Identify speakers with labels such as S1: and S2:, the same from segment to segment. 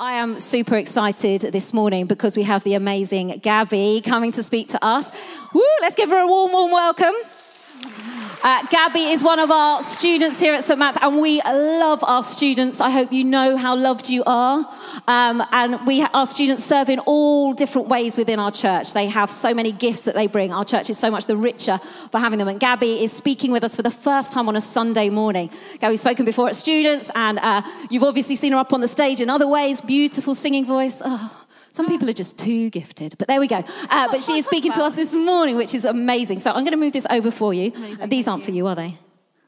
S1: I am super excited this morning because we have the amazing Gabbie coming to speak to us. Woo, let's give her a warm, warm welcome. Uh, Gabbie is one of our students here at St. Matt's, and we love our students. I hope you know how loved you are. Um, and we, our students serve in all different ways within our church. They have so many gifts that they bring. Our church is so much the richer for having them. And Gabbie is speaking with us for the first time on a Sunday morning. Gabbie's spoken before at students, and uh, you've obviously seen her up on the stage in other ways. Beautiful singing voice. Oh. Some people are just too gifted, but there we go. Uh, but she is speaking to us this morning, which is amazing. So I'm going to move this over for you.
S2: Amazing,
S1: These aren't for
S2: you.
S1: you, are they?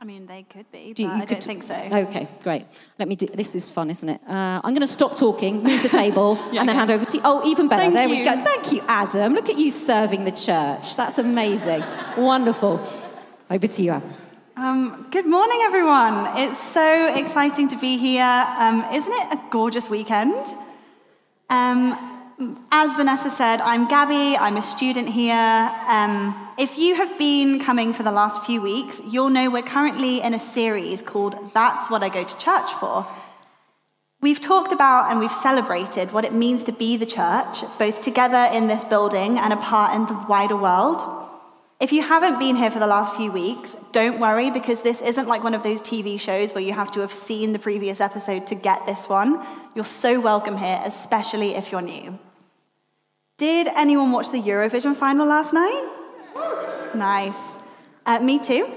S2: I mean, they could be,
S1: Do you-
S2: but
S1: you
S2: I
S1: could-
S2: don't think so.
S1: Okay, great. Let me do. This is fun, isn't it? Uh, I'm going to stop talking, move the table, and then
S2: okay.
S1: hand over to you. Oh, even better.
S2: Thank
S1: there we go. Thank you, Adam. Look at you serving the church. That's amazing. Wonderful. Over to you, Adam.
S2: Um, good morning, everyone. It's so exciting to be here. Um, isn't it a gorgeous weekend? Um, as Vanessa said, I'm Gabbie. I'm a student here. Um, if you have been coming for the last few weeks, you'll know we're currently in a series called That's What I Go to Church For. We've talked about and we've celebrated what it means to be the church, both together in this building and apart in the wider world. If you haven't been here for the last few weeks, don't worry because this isn't like one of those TV shows where you have to have seen the previous episode to get this one. You're so welcome here, especially if you're new. Did anyone watch the Eurovision final last night? Nice. Uh, me too.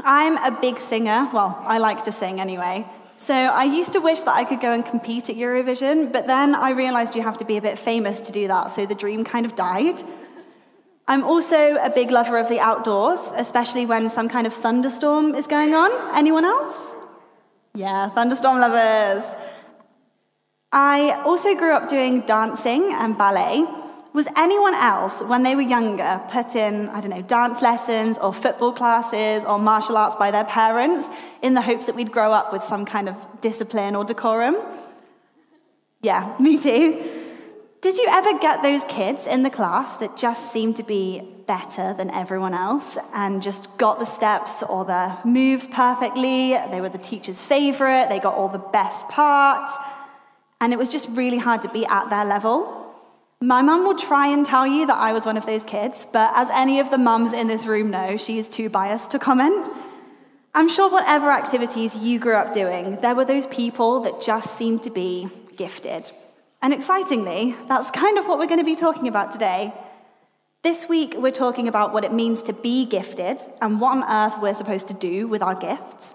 S2: I'm a big singer. Well, I like to sing anyway. So I used to wish that I could go and compete at Eurovision, but then I realized you have to be a bit famous to do that, so the dream kind of died. I'm also a big lover of the outdoors, especially when some kind of thunderstorm is going on. Anyone else? Yeah, thunderstorm lovers. I also grew up doing dancing and ballet. Was anyone else, when they were younger, put in, I don't know, dance lessons or football classes or martial arts by their parents in the hopes that we'd grow up with some kind of discipline or decorum? Yeah, me too. Did you ever get those kids in the class that just seemed to be better than everyone else and just got the steps or the moves perfectly? They were the teacher's favorite, they got all the best parts, and it was just really hard to be at their level. My mum will try and tell you that I was one of those kids, but as any of the mums in this room know, she is too biased to comment. I'm sure whatever activities you grew up doing, there were those people that just seemed to be gifted. And excitingly, that's kind of what we're going to be talking about today. This week, we're talking about what it means to be gifted and what on earth we're supposed to do with our gifts.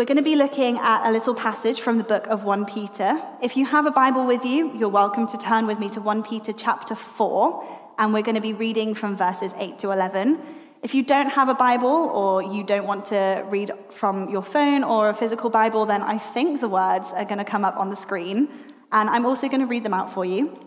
S2: We're going to be looking at a little passage from the book of 1 Peter. If you have a Bible with you, you're welcome to turn with me to 1 Peter chapter 4, and we're going to be reading from verses 8 to 11. If you don't have a Bible or you don't want to read from your phone or a physical Bible, then I think the words are going to come up on the screen, and I'm also going to read them out for you.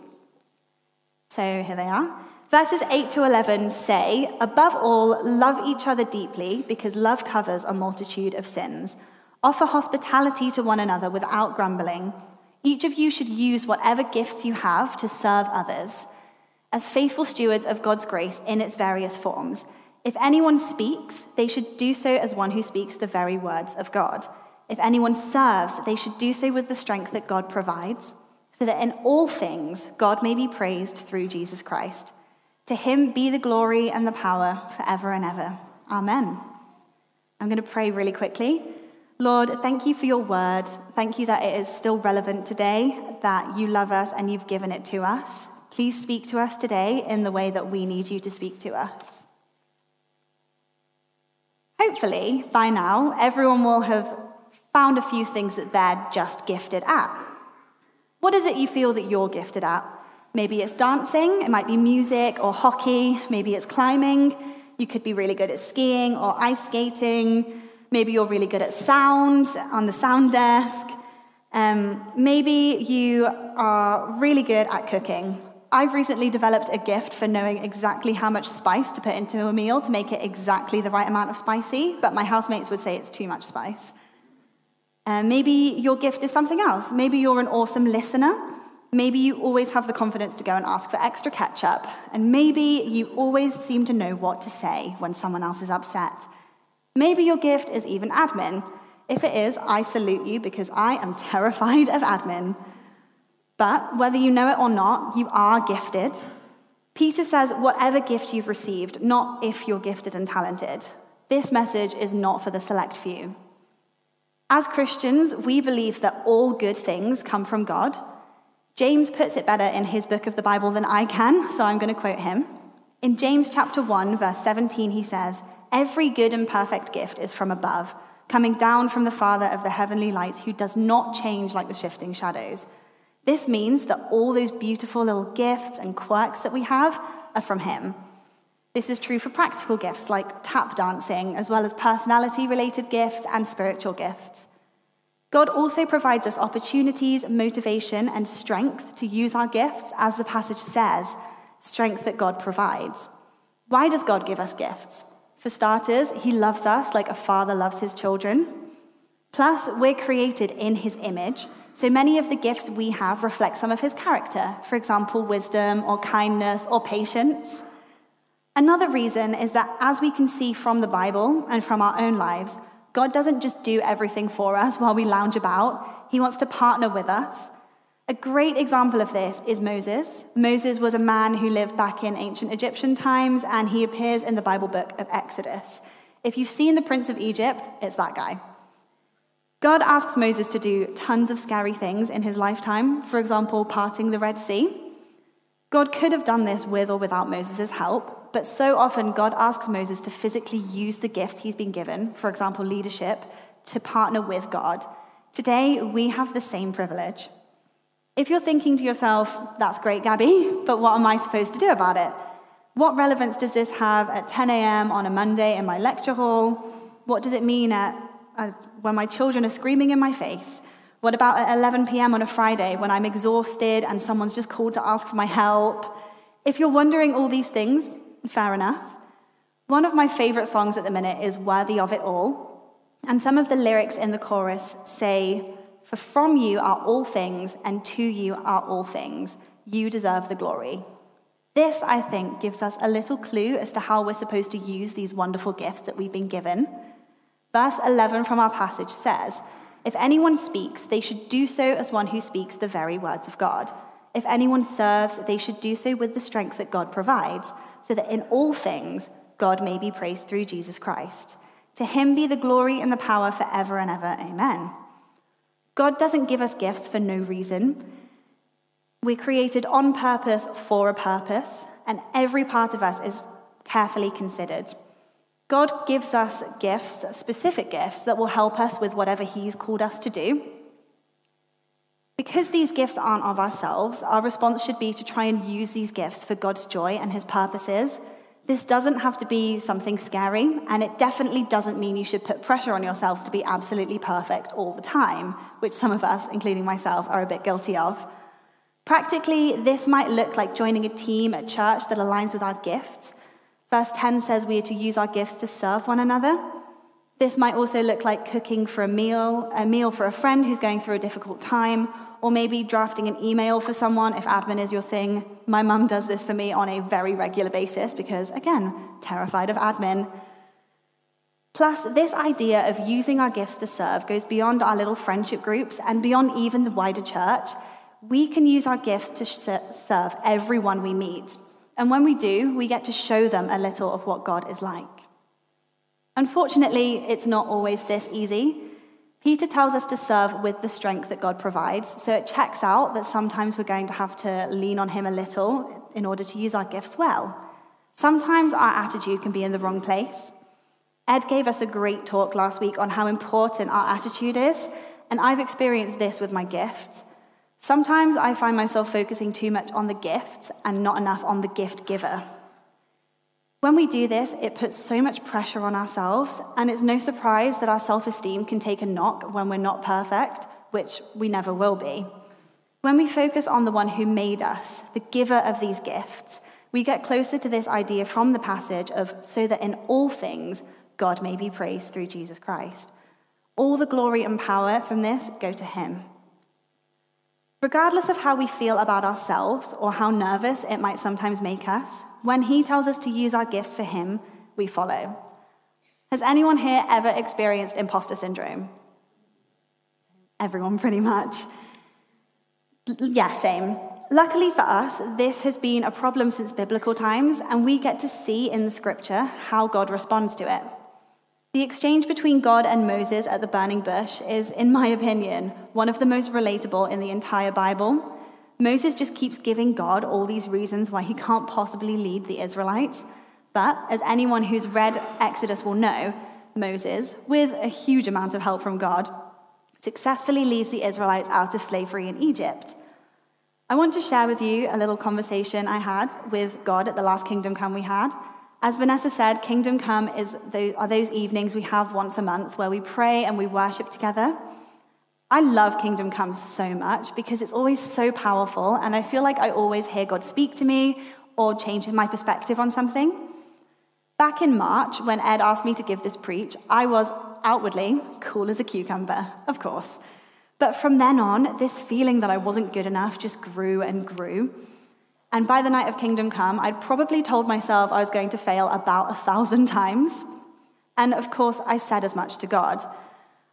S2: So here they are. Verses 8 to 11 say, Above all, love each other deeply because love covers a multitude of sins. Offer hospitality to one another without grumbling. Each of you should use whatever gifts you have to serve others as faithful stewards of God's grace in its various forms. If anyone speaks, they should do so as one who speaks the very words of God. If anyone serves, they should do so with the strength that God provides, so that in all things God may be praised through Jesus Christ. To him be the glory and the power forever and ever. Amen. I'm going to pray really quickly. Lord, thank you for your word. Thank you that it is still relevant today, that you love us and you've given it to us. Please speak to us today in the way that we need you to speak to us. Hopefully, by now, everyone will have found a few things that they're just gifted at. What is it you feel that you're gifted at? Maybe it's dancing, it might be music or hockey, maybe it's climbing. You could be really good at skiing or ice skating. Maybe you're really good at sound on the sound desk. Um, maybe you are really good at cooking. I've recently developed a gift for knowing exactly how much spice to put into a meal to make it exactly the right amount of spicy, but my housemates would say it's too much spice. Uh, maybe your gift is something else. Maybe you're an awesome listener. Maybe you always have the confidence to go and ask for extra ketchup. And maybe you always seem to know what to say when someone else is upset. Maybe your gift is even admin. If it is, I salute you because I am terrified of admin. But whether you know it or not, you are gifted. Peter says, whatever gift you've received, not if you're gifted and talented. This message is not for the select few. As Christians, we believe that all good things come from God. James puts it better in his book of the Bible than I can, so I'm going to quote him. In James chapter 1, verse 17, he says, Every good and perfect gift is from above, coming down from the Father of the heavenly lights, who does not change like the shifting shadows. This means that all those beautiful little gifts and quirks that we have are from Him. This is true for practical gifts like tap dancing, as well as personality related gifts and spiritual gifts. God also provides us opportunities, motivation, and strength to use our gifts, as the passage says strength that God provides. Why does God give us gifts? For starters, He loves us like a father loves his children. Plus, we're created in His image, so many of the gifts we have reflect some of his character, for example, wisdom or kindness or patience. Another reason is that as we can see from the Bible and from our own lives, God doesn't just do everything for us while we lounge about, He wants to partner with us. A great example of this is Moses. Moses was a man who lived back in ancient Egyptian times, and he appears in the Bible book of Exodus. If you've seen The Prince of Egypt, it's that guy. God asks Moses to do tons of scary things in his lifetime, for example, parting the Red Sea. God could have done this with or without Moses' help, but so often God asks Moses to physically use the gift he's been given, for example, leadership, to partner with God. Today, we have the same privilege. If you're thinking to yourself, that's great, Gabbie, but what am I supposed to do about it? What relevance does this have at 10 a.m. on a Monday in my lecture hall? What does it mean at uh, when my children are screaming in my face? What about at 11 p.m. on a Friday when I'm exhausted and someone's just called to ask for my help? If you're wondering all these things, fair enough. One of my favorite songs at the minute is Worthy of It All. And some of the lyrics in the chorus say, For from you are all things, and to you are all things. You deserve the glory. This, I think, gives us a little clue as to how we're supposed to use these wonderful gifts that we've been given. Verse 11 from our passage says, If anyone speaks, they should do so as one who speaks the very words of God. If anyone serves, they should do so with the strength that God provides, so that in all things God may be praised through Jesus Christ. To him be the glory and the power forever and ever. Amen. God doesn't give us gifts for no reason. We're created on purpose for a purpose, and every part of us is carefully considered. God gives us gifts, specific gifts, that will help us with whatever He's called us to do. Because these gifts aren't of ourselves, our response should be to try and use these gifts for God's joy and His purposes. This doesn't have to be something scary, and it definitely doesn't mean you should put pressure on yourselves to be absolutely perfect all the time, which some of us, including myself, are a bit guilty of. Practically, this might look like joining a team at church that aligns with our gifts Verse 10 says we are to use our gifts to serve one another. This might also look like cooking for a meal, a meal for a friend who's going through a difficult time, or maybe drafting an email for someone if admin is your thing. My mum does this for me on a very regular basis because, again, terrified of admin. Plus, this idea of using our gifts to serve goes beyond our little friendship groups and beyond even the wider church. We can use our gifts to serve everyone we meet. And when we do, we get to show them a little of what God is like. Unfortunately, it's not always this easy. Peter tells us to serve with the strength that God provides, so it checks out that sometimes we're going to have to lean on Him a little in order to use our gifts well. Sometimes our attitude can be in the wrong place. Ed gave us a great talk last week on how important our attitude is, and I've experienced this with my gifts. Sometimes I find myself focusing too much on the gift and not enough on the gift giver. When we do this, it puts so much pressure on ourselves, and it's no surprise that our self esteem can take a knock when we're not perfect, which we never will be. When we focus on the one who made us, the giver of these gifts, we get closer to this idea from the passage of so that in all things God may be praised through Jesus Christ. All the glory and power from this go to him. Regardless of how we feel about ourselves or how nervous it might sometimes make us, when He tells us to use our gifts for Him, we follow. Has anyone here ever experienced imposter syndrome? Everyone, pretty much. Yeah, same. Luckily for us, this has been a problem since biblical times, and we get to see in the scripture how God responds to it. The exchange between God and Moses at the burning bush is, in my opinion, one of the most relatable in the entire Bible. Moses just keeps giving God all these reasons why he can't possibly lead the Israelites. But as anyone who's read Exodus will know, Moses, with a huge amount of help from God, successfully leads the Israelites out of slavery in Egypt. I want to share with you a little conversation I had with God at the last Kingdom Come we had. As Vanessa said, Kingdom Come is are those evenings we have once a month where we pray and we worship together. I love Kingdom Come so much because it's always so powerful, and I feel like I always hear God speak to me or change my perspective on something. Back in March, when Ed asked me to give this preach, I was outwardly cool as a cucumber, of course. But from then on, this feeling that I wasn't good enough just grew and grew. And by the night of Kingdom Come, I'd probably told myself I was going to fail about a thousand times. And of course, I said as much to God.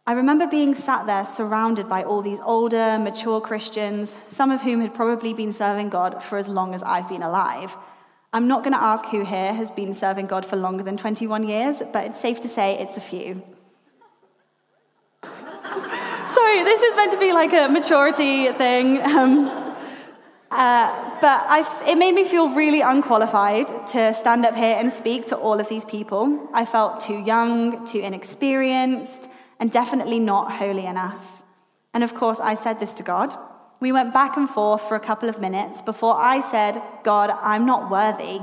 S2: I remember being sat there surrounded by all these older, mature Christians, some of whom had probably been serving God for as long as I've been alive. I'm not going to ask who here has been serving God for longer than 21 years, but it's safe to say it's a few. Sorry, this is meant to be like a maturity thing. Um, uh, but it made me feel really unqualified to stand up here and speak to all of these people. I felt too young, too inexperienced, and definitely not holy enough. And of course, I said this to God. We went back and forth for a couple of minutes before I said, God, I'm not worthy.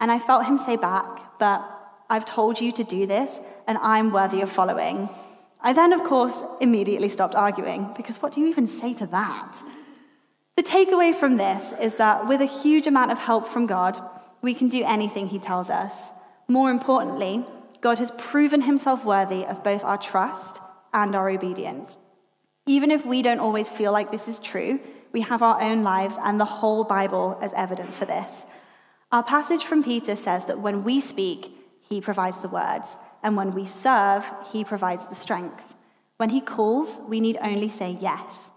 S2: And I felt him say back, But I've told you to do this, and I'm worthy of following. I then, of course, immediately stopped arguing, because what do you even say to that? The takeaway from this is that with a huge amount of help from God, we can do anything He tells us. More importantly, God has proven Himself worthy of both our trust and our obedience. Even if we don't always feel like this is true, we have our own lives and the whole Bible as evidence for this. Our passage from Peter says that when we speak, he provides the words, and when we serve, he provides the strength. When he calls, we need only say yes.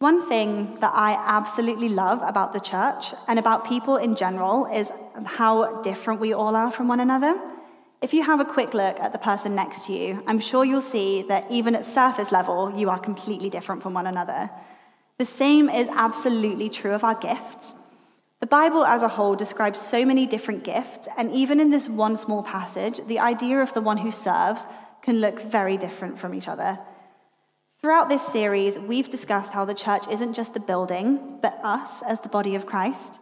S2: One thing that I absolutely love about the church and about people in general is how different we all are from one another. If you have a quick look at the person next to you, I'm sure you'll see that even at surface level, you are completely different from one another. The same is absolutely true of our gifts. The Bible as a whole describes so many different gifts, and even in this one small passage, the idea of the one who serves can look very different from each other. Throughout this series, we've discussed how the church isn't just the building, but us as the body of Christ.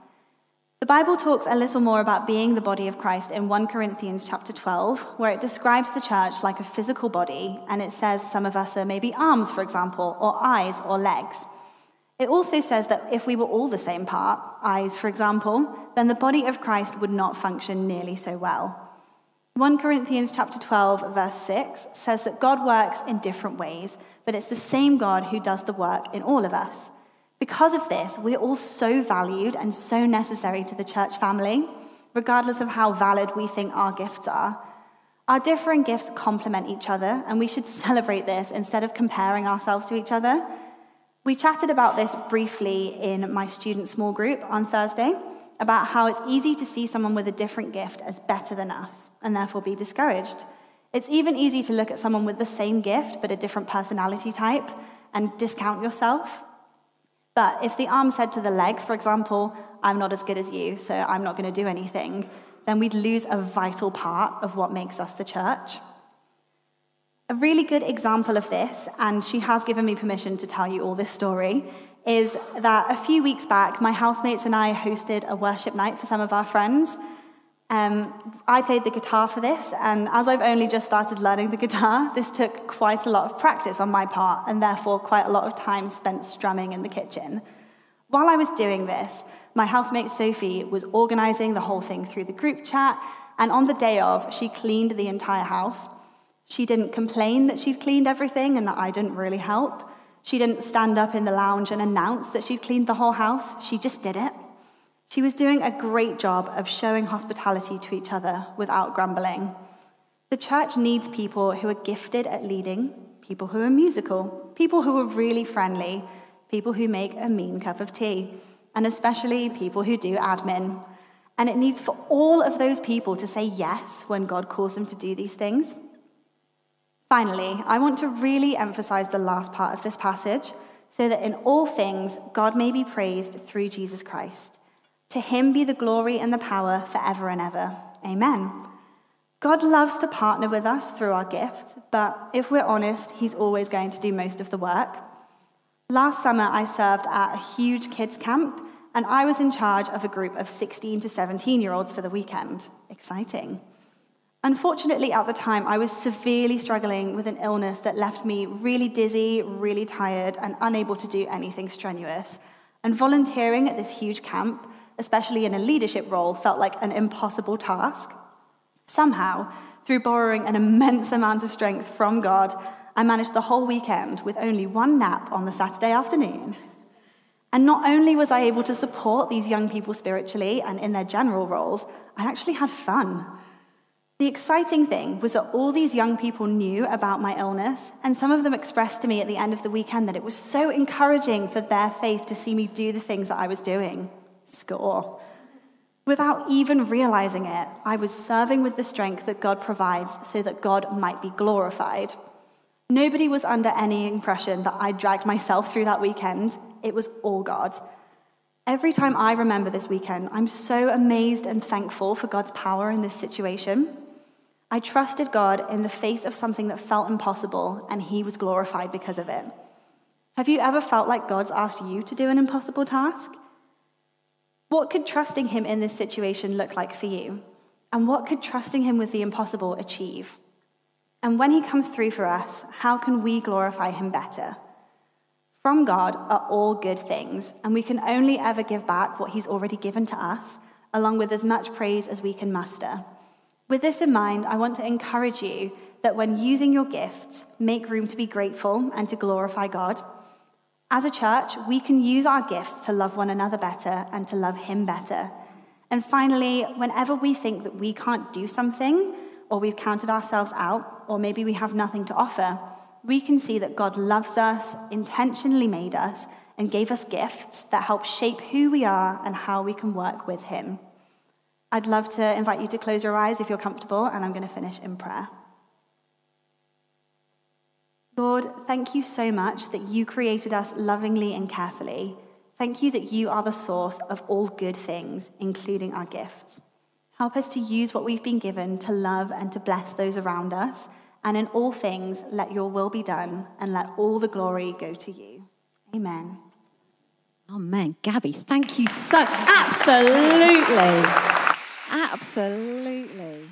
S2: The Bible talks a little more about being the body of Christ in 1 Corinthians chapter 12, where it describes the church like a physical body, and it says some of us are maybe arms, for example, or eyes or legs. It also says that if we were all the same part, eyes, for example, then the body of Christ would not function nearly so well. 1 Corinthians chapter 12 verse 6 says that God works in different ways, but it's the same God who does the work in all of us. Because of this, we're all so valued and so necessary to the church family, regardless of how valid we think our gifts are. Our differing gifts complement each other, and we should celebrate this instead of comparing ourselves to each other. We chatted about this briefly in my student small group on Thursday about how it's easy to see someone with a different gift as better than us and therefore be discouraged. It's even easy to look at someone with the same gift but a different personality type and discount yourself but if the arm said to the leg, for example, I'm not as good as you, so I'm not going to do anything, then we'd lose a vital part of what makes us the church. A really good example of this, and she has given me permission to tell you all this story, is that a few weeks back, my housemates and I hosted a worship night for some of our friends. Um, I played the guitar for this, and as I've only just started learning the guitar, this took quite a lot of practice on my part, and therefore quite a lot of time spent strumming in the kitchen. While I was doing this, my housemate Sophie was organizing the whole thing through the group chat, and on the day of, she cleaned the entire house. She didn't complain that she'd cleaned everything and that I didn't really help. She didn't stand up in the lounge and announce that she'd cleaned the whole house. She just did it. She was doing a great job of showing hospitality to each other without grumbling. The church needs people who are gifted at leading, people who are musical, people who are really friendly, people who make a mean cup of tea, and especially people who do admin. And it needs for all of those people to say yes when God calls them to do these things. Finally, I want to really emphasize the last part of this passage so that in all things God may be praised through Jesus Christ. To him be the glory and the power forever and ever. Amen. God loves to partner with us through our gifts, but if we're honest, he's always going to do most of the work. Last summer, I served at a huge kids' camp, and I was in charge of a group of 16 to 17 year olds for the weekend. Exciting. Unfortunately, at the time, I was severely struggling with an illness that left me really dizzy, really tired, and unable to do anything strenuous. And volunteering at this huge camp, especially in a leadership role, felt like an impossible task. Somehow, through borrowing an immense amount of strength from God, I managed the whole weekend with only one nap on the Saturday afternoon. And not only was I able to support these young people spiritually and in their general roles, I actually had fun. The exciting thing was that all these young people knew about my illness, and some of them expressed to me at the end of the weekend that it was so encouraging for their faith to see me do the things that I was doing. Score. Without even realizing it, I was serving with the strength that God provides so that God might be glorified. Nobody was under any impression that I dragged myself through that weekend. It was all God. Every time I remember this weekend, I'm so amazed and thankful for God's power in this situation. I trusted God in the face of something that felt impossible, and He was glorified because of it. Have you ever felt like God's asked you to do an impossible task? What could trusting Him in this situation look like for you? And what could trusting Him with the impossible achieve? And when He comes through for us, how can we glorify Him better? From God are all good things, and we can only ever give back what He's already given to us, along with as much praise as we can muster. With this in mind, I want to encourage you that when using your gifts, make room to be grateful and to glorify God. As a church, we can use our gifts to love one another better and to love Him better. And finally, whenever we think that we can't do something, or we've counted ourselves out, or maybe we have nothing to offer, we can see that God loves us, intentionally made us, and gave us gifts that help shape who we are and how we can work with Him. I'd love to invite you to close your eyes if you're comfortable, and I'm going to finish in prayer. Lord, thank you so much that you created us lovingly and carefully. Thank you that you are the source of all good things, including our gifts. Help us to use what we've been given to love and to bless those around us. And in all things, let your will be done and let all the glory go to you. Amen.
S1: Amen. Gabbie, thank you so absolutely. Absolutely.